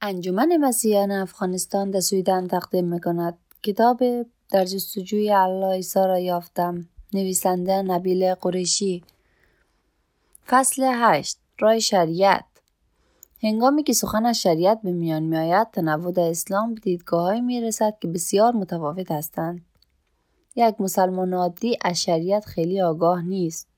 انجمن مسیحیان افغانستان در سویدن تقدیم می‌کند. کتاب در جستجوی الله عیسی را یافتم. نویسنده نبیل قریشی. فصل هشت. رای شریعت. هنگامی که سخن از شریعت به میان میآید تنوع در اسلام به دیدگاههایی می‌رسد که بسیار متفاوت هستند. یک مسلمان عادی از شریعت خیلی آگاه نیست.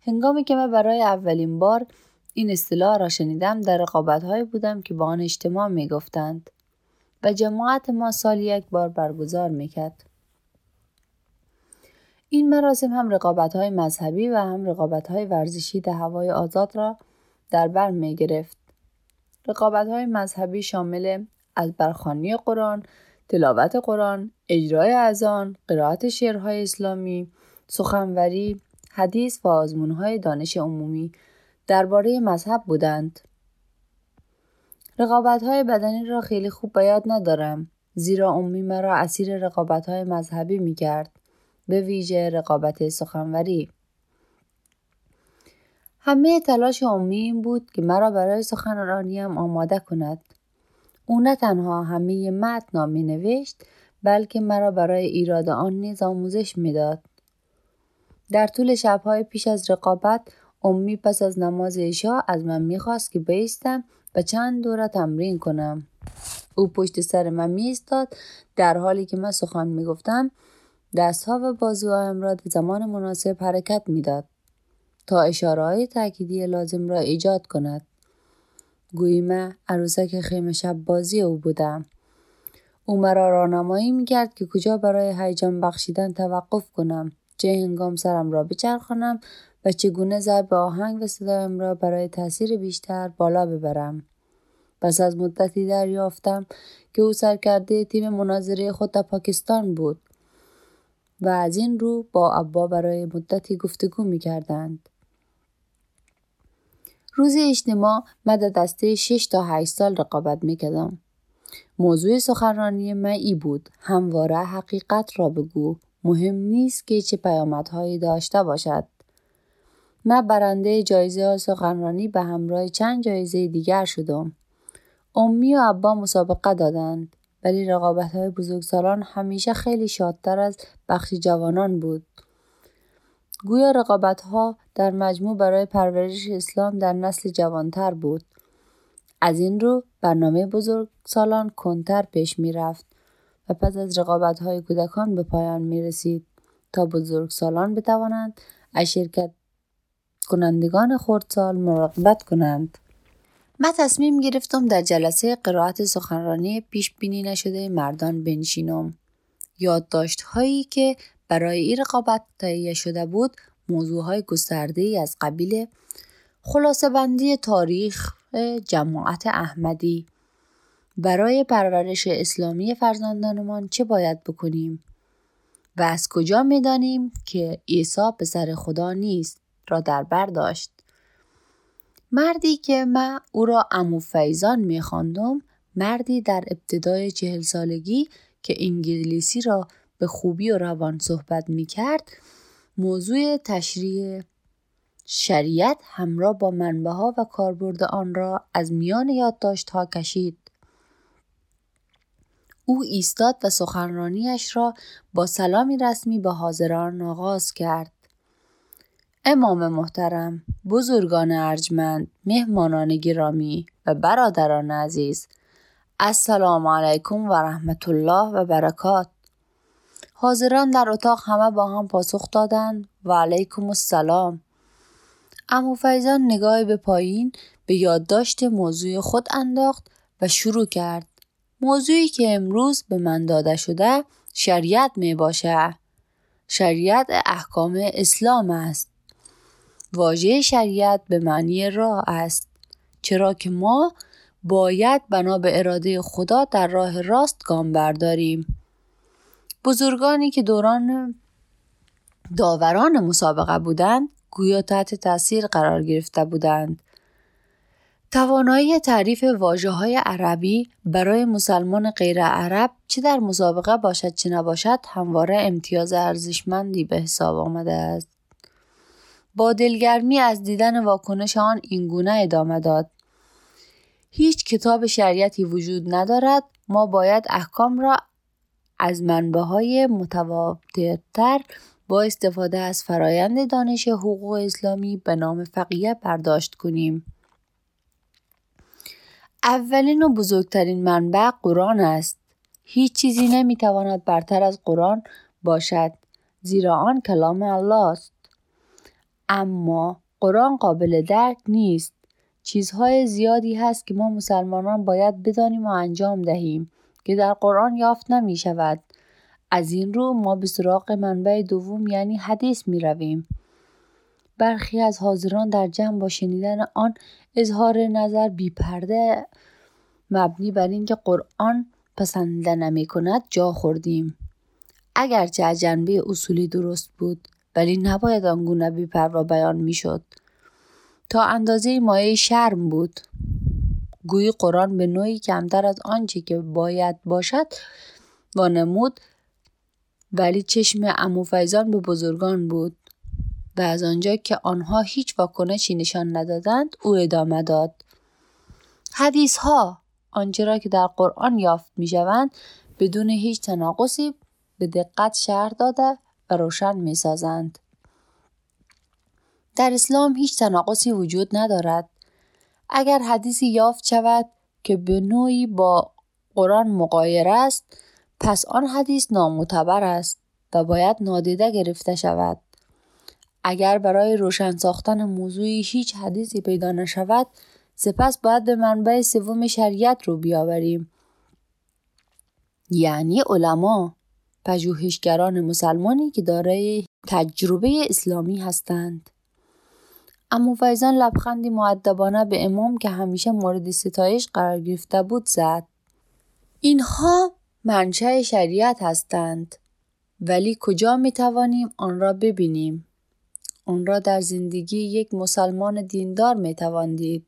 هنگامی که من برای اولین بار این اصطلاح را شنیدم در رقابت بودم که با آن اجتماع می گفتند و جماعت ما سال یک بار برگزار می کرد. این مراسم هم رقابت های مذهبی و هم رقابت های ورزشی در هوای آزاد را در بر می گرفت. رقابت های مذهبی شامل از برخانی قرآن، تلاوت قرآن، اجرای اذان، قرائت شعرهای اسلامی، سخنوری، حدیث و آزمونهای دانش عمومی درباره مذهب بودند. رقابت های بدنی را خیلی خوب به یاد ندارم زیرا امی مرا اسیر رقابت های مذهبی می کرد. به ویژه رقابت سخنوری. همه تلاش امی این بود که مرا برای سخنرانیم آماده کند. او نه تنها همه متن می نوشت بلکه مرا برای ایراد آن نیز آموزش می‌داد. در طول شبهای پیش از رقابت امی پس از نماز عشا از من می‌خواست که بیستم و چند دوره تمرین کنم. او پشت سر من میایستاد در حالی که من سخن می‌گفتم دستها و بازوهایم را در زمان مناسب حرکت می‌داد تا اشاره های تأکیدی لازم را ایجاد کند. گویی من عروسک خیمه شب بازی او بودم. او مرا راهنمایی می‌کرد که کجا برای هیجان بخشیدن توقف کنم چه هنگام سرم را بچرخانم و چگونه ضرب آهنگ و صدایم را برای تاثیر بیشتر بالا ببرم پس از مدتی دریافتم که او سرکرده تیم مناظره خود در پاکستان بود و از این رو با ابا برای مدتی گفتگو می کردند. روز اجتماع من در دسته 6 تا 8 سال رقابت می کردم. موضوع سخنرانی من ای بود همواره حقیقت را بگو مهم نیست که چه پیامدهایی داشته باشد من برنده جایزه سخنرانی به همراه چند جایزه دیگر شدم. امی و ابا مسابقه دادند ولی رقابت های بزرگسالان همیشه خیلی شادتر از بخش جوانان بود. گویا رقابت ها در مجموع برای پرورش اسلام در نسل جوانتر بود. از این رو برنامه بزرگ سالان کنتر پیش می رفت و پس از رقابت های کودکان به پایان می رسید تا بزرگ سالان بتوانند از شرکت کنندگان خردسال مراقبت کنند. من تصمیم گرفتم در جلسه قرائت سخنرانی پیش بینی نشده مردان بنشینم. یادداشت هایی که برای این رقابت تهیه شده بود موضوع های گسترده ای از قبیل خلاصه بندی تاریخ جماعت احمدی برای پرورش اسلامی فرزندانمان چه باید بکنیم و از کجا می‌دانیم که عیسی پسر خدا نیست را در بر داشت. مردی که من او را امو فیضان میخواندم مردی در ابتدای چهل سالگی که انگلیسی را به خوبی و روان صحبت می‌کرد موضوع تشریع شریعت همراه با منبه ها و کاربرد آن را از میان یادداشت ها کشید. او ایستاد و سخنرانیش را با سلامی رسمی به حاضران آغاز کرد. امام محترم، بزرگان ارجمند، مهمانان گرامی و برادران عزیز السلام علیکم و رحمت الله و برکات. حاضران در اتاق همه با هم پاسخ دادند و علیکم السلام. امو فیضان نگاه به پایین به یادداشت موضوع خود انداخت و شروع کرد. موضوعی که امروز به من داده شده شریعت می باشه شریعت احکام اسلام است. واژه شریعت به معنی راه است چرا که ما باید بنا به اراده خدا در راه راست گام برداریم. بزرگانی که دوران داوران مسابقه بودند گویا تحت تاثیر قرار گرفته بودند. توانایی تعریف واجه های عربی برای مسلمان غیر عرب چه در مسابقه باشد چه نباشد همواره امتیاز ارزشمندی به حساب آمده است. با دلگرمی از دیدن واکنش آن اینگونه ادامه داد هیچ کتاب شریعتی وجود ندارد ما باید احکام را از منبه های متواترتر با استفاده از فرایند دانش حقوق اسلامی به نام فقیه برداشت کنیم. اولین و بزرگترین منبع قرآن است. هیچ چیزی نمی‌تواند برتر از قرآن باشد زیرا آن کلام الله است. اما قرآن قابل درک نیست. چیزهای زیادی هست که ما مسلمانان باید بدانیم و انجام دهیم که در قرآن یافت نمی شود. از این رو ما به سراغ منبع دوم یعنی حدیث می رویم. برخی از حاضران در جمع با شنیدن آن اظهار نظر بی پرده مبنی بر اینکه قرآن پسنده نمی کند جا خوردیم. اگرچه از جنبه اصولی درست بود ولی نباید آنگونه بی پروا بیان می شد. تا اندازه مایه شرم بود. گویی قرآن به نوعی کمتر از آنچه که باید باشد وانمود ولی چشم امو فیضان به بزرگان بود و از آنجا که آنها هیچ واکنشی نشان ندادند او ادامه داد حدیث ها آنچه را که در قرآن یافت می شوند بدون هیچ تناقضی به دقت شهر داده روشن می سازند. در اسلام هیچ تناقضی وجود ندارد. اگر حدیثی یافت شود که به نوعی با قرآن مقایر است پس آن حدیث نامعتبر است و باید نادیده گرفته شود. اگر برای روشن ساختن موضوعی هیچ حدیثی پیدا نشود سپس باید به منبع سوم شریعت رو بیاوریم یعنی علما پژوهشگران مسلمانی که دارای تجربه اسلامی هستند. اما فیضان لبخندی معدبانه به امام که همیشه مورد ستایش قرار گرفته بود زد. اینها منشأ شریعت هستند ولی کجا می توانیم آن را ببینیم؟ آن را در زندگی یک مسلمان دیندار می توان دید.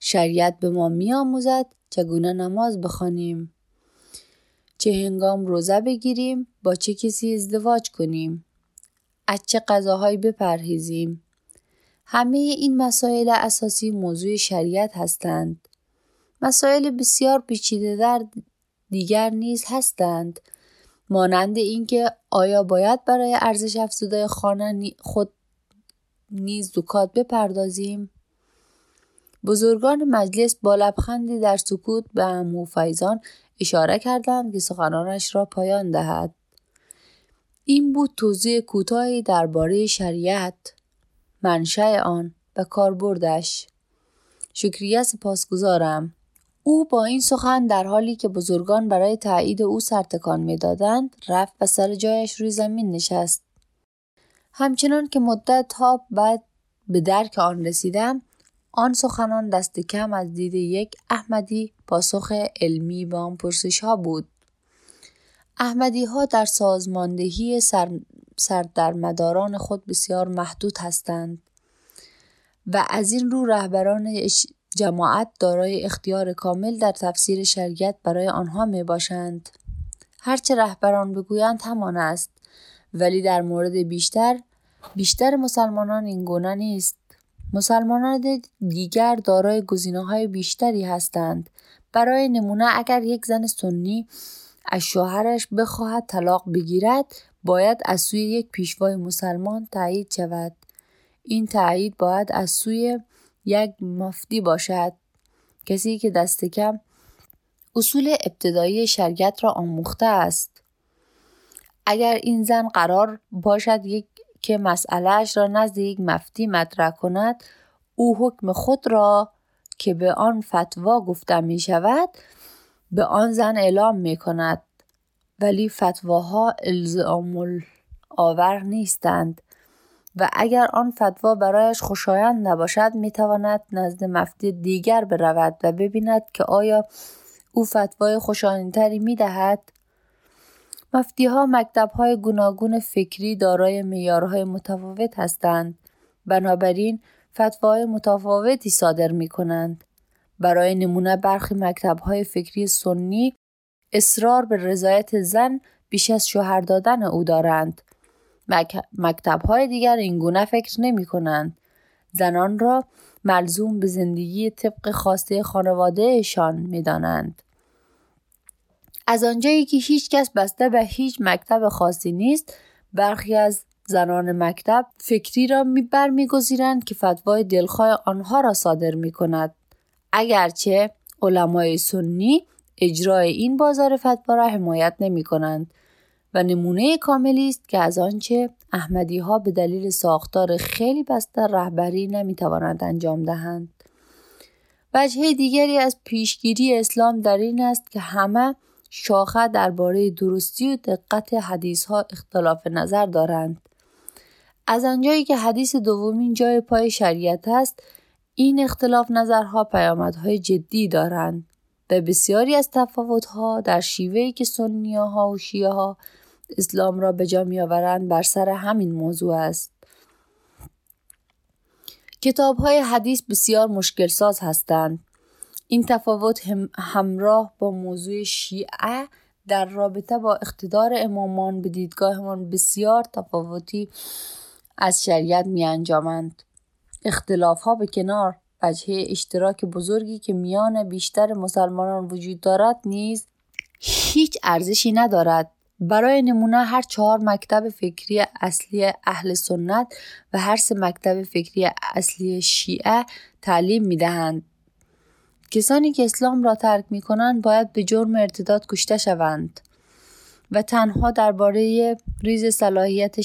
شریعت به ما می آموزد چگونه نماز بخوانیم. چه هنگام روزه بگیریم با چه کسی ازدواج کنیم؟ از چه غذاهایی بپرهیزیم؟ همه این مسائل اساسی موضوع شریعت هستند. مسائل بسیار پیچیده در دیگر نیز هستند. مانند اینکه آیا باید برای ارزش افزوده خانه خود نیز زکات بپردازیم؟ بزرگان مجلس با لبخندی در سکوت به امو فیضان اشاره کردند که سخنانش را پایان دهد. این بود توضیح کوتاهی درباره شریعت منشأ آن و کاربردش. شکریه سپاسگزارم. او با این سخن در حالی که بزرگان برای تایید او سرتکان می‌دادند رفت و سر جایش روی زمین نشست. همچنان که مدت ها بعد به درک آن رسیدم آن سخنان دست کم از دید یک احمدی پاسخ علمی به آن پرسش ها بود احمدی ها در سازماندهی سر, سردرمداران خود بسیار محدود هستند و از این رو رهبران جماعت دارای اختیار کامل در تفسیر شریعت برای آنها می باشند. هرچه رهبران بگویند همان است ولی در مورد بیشتر بیشتر مسلمانان این گونه نیست. مسلمانان دیگر دارای گزینه های بیشتری هستند. برای نمونه اگر یک زن سنی از شوهرش بخواهد طلاق بگیرد باید از سوی یک پیشوای مسلمان تایید شود. این تایید باید از سوی یک مفتی باشد کسی که دست کم اصول ابتدایی شریعت را آموخته است اگر این زن قرار باشد یک که مسئلهش را نزد یک مفتی مطرح کند او حکم خود را که به آن فتوا گفته می شود به آن زن اعلام می کند ولی فتواها الزام آور نیستند و اگر آن فتوا برایش خوشایند نباشد می‌تواند نزد مفتی دیگر برود و ببیند که آیا او فتوای خوشایندتری می‌دهد مفتی ها مکتب های گوناگون فکری دارای میارهای متفاوت هستند بنابراین فتوای متفاوتی صادر می کنند. برای نمونه برخی مکتب های فکری سنی اصرار به رضایت زن بیش از شوهر دادن او دارند مکتب های دیگر این گونه فکر نمی کنند. زنان را ملزوم به زندگی طبق خواسته خانوادهشان می‌دانند از آنجایی که هیچ کس بسته به هیچ مکتب خاصی نیست برخی از زنان مکتب فکری را می برمیگزیرند که فتوای دلخواه آنها را صادر می کند. اگرچه علمای سنی اجرای این بازار فتوا را حمایت نمی کنند و نمونه کاملی است که از آنچه احمدی ها به دلیل ساختار خیلی بسته رهبری نمی توانند انجام دهند. وجه دیگری از پیشگیری اسلام در این است که همه شاخه درباره درستی و دقت حدیث ها اختلاف نظر دارند. از آنجایی که حدیث دومین جای پای شریعت است این اختلاف نظرها پیامدهای جدی دارند و بسیاری از تفاوتها در شیوهی که ها و شیعه ها اسلام را به جا میآورند بر سر همین موضوع است کتاب های حدیث بسیار مشکل ساز هستند این تفاوت هم همراه با موضوع شیعه در رابطه با اقتدار امامان به دیدگاهمان بسیار تفاوتی از شریعت می انجامند. اختلاف ها به کنار وجه اشتراک بزرگی که میان بیشتر مسلمانان وجود دارد نیز هیچ ارزشی ندارد برای نمونه هر چهار مکتب فکری اصلی اهل سنت و هر سه مکتب فکری اصلی شیعه تعلیم می دهند. کسانی که اسلام را ترک می کنند باید به جرم ارتداد کشته شوند و تنها درباره ریز صلاحیت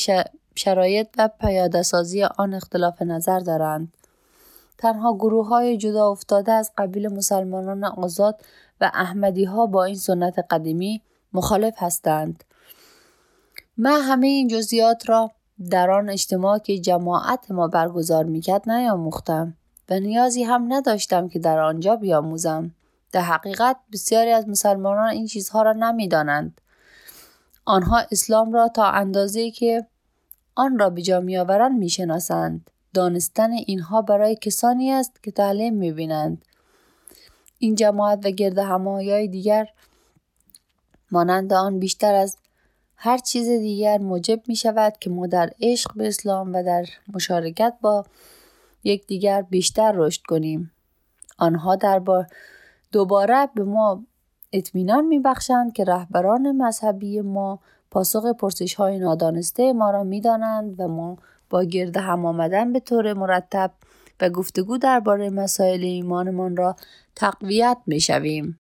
شرایط و پیاده سازی آن اختلاف نظر دارند. تنها گروه های جدا افتاده از قبیل مسلمانان آزاد و احمدی ها با این سنت قدیمی مخالف هستند. من همه این جزیات را در آن اجتماع که جماعت ما برگزار می‌کرد نیاموختم و نیازی هم نداشتم که در آنجا بیاموزم. در حقیقت بسیاری از مسلمانان این چیزها را نمی‌دانند. آنها اسلام را تا اندازه که آن را به جا میآورند می‌شناسند دانستن اینها برای کسانی است که تعلیم می‌بینند این جماعت و گرد همایی دیگر مانند آن بیشتر از هر چیز دیگر موجب می شود که ما در عشق به اسلام و در مشارکت با یکدیگر بیشتر رشد کنیم آنها در با دوباره به ما اطمینان میبخشند که رهبران مذهبی ما پاسخ پرسش های نادانسته ما را می دانند و ما با گرد هم آمدن به طور مرتب و گفتگو درباره مسائل ایمانمان را تقویت می شویم.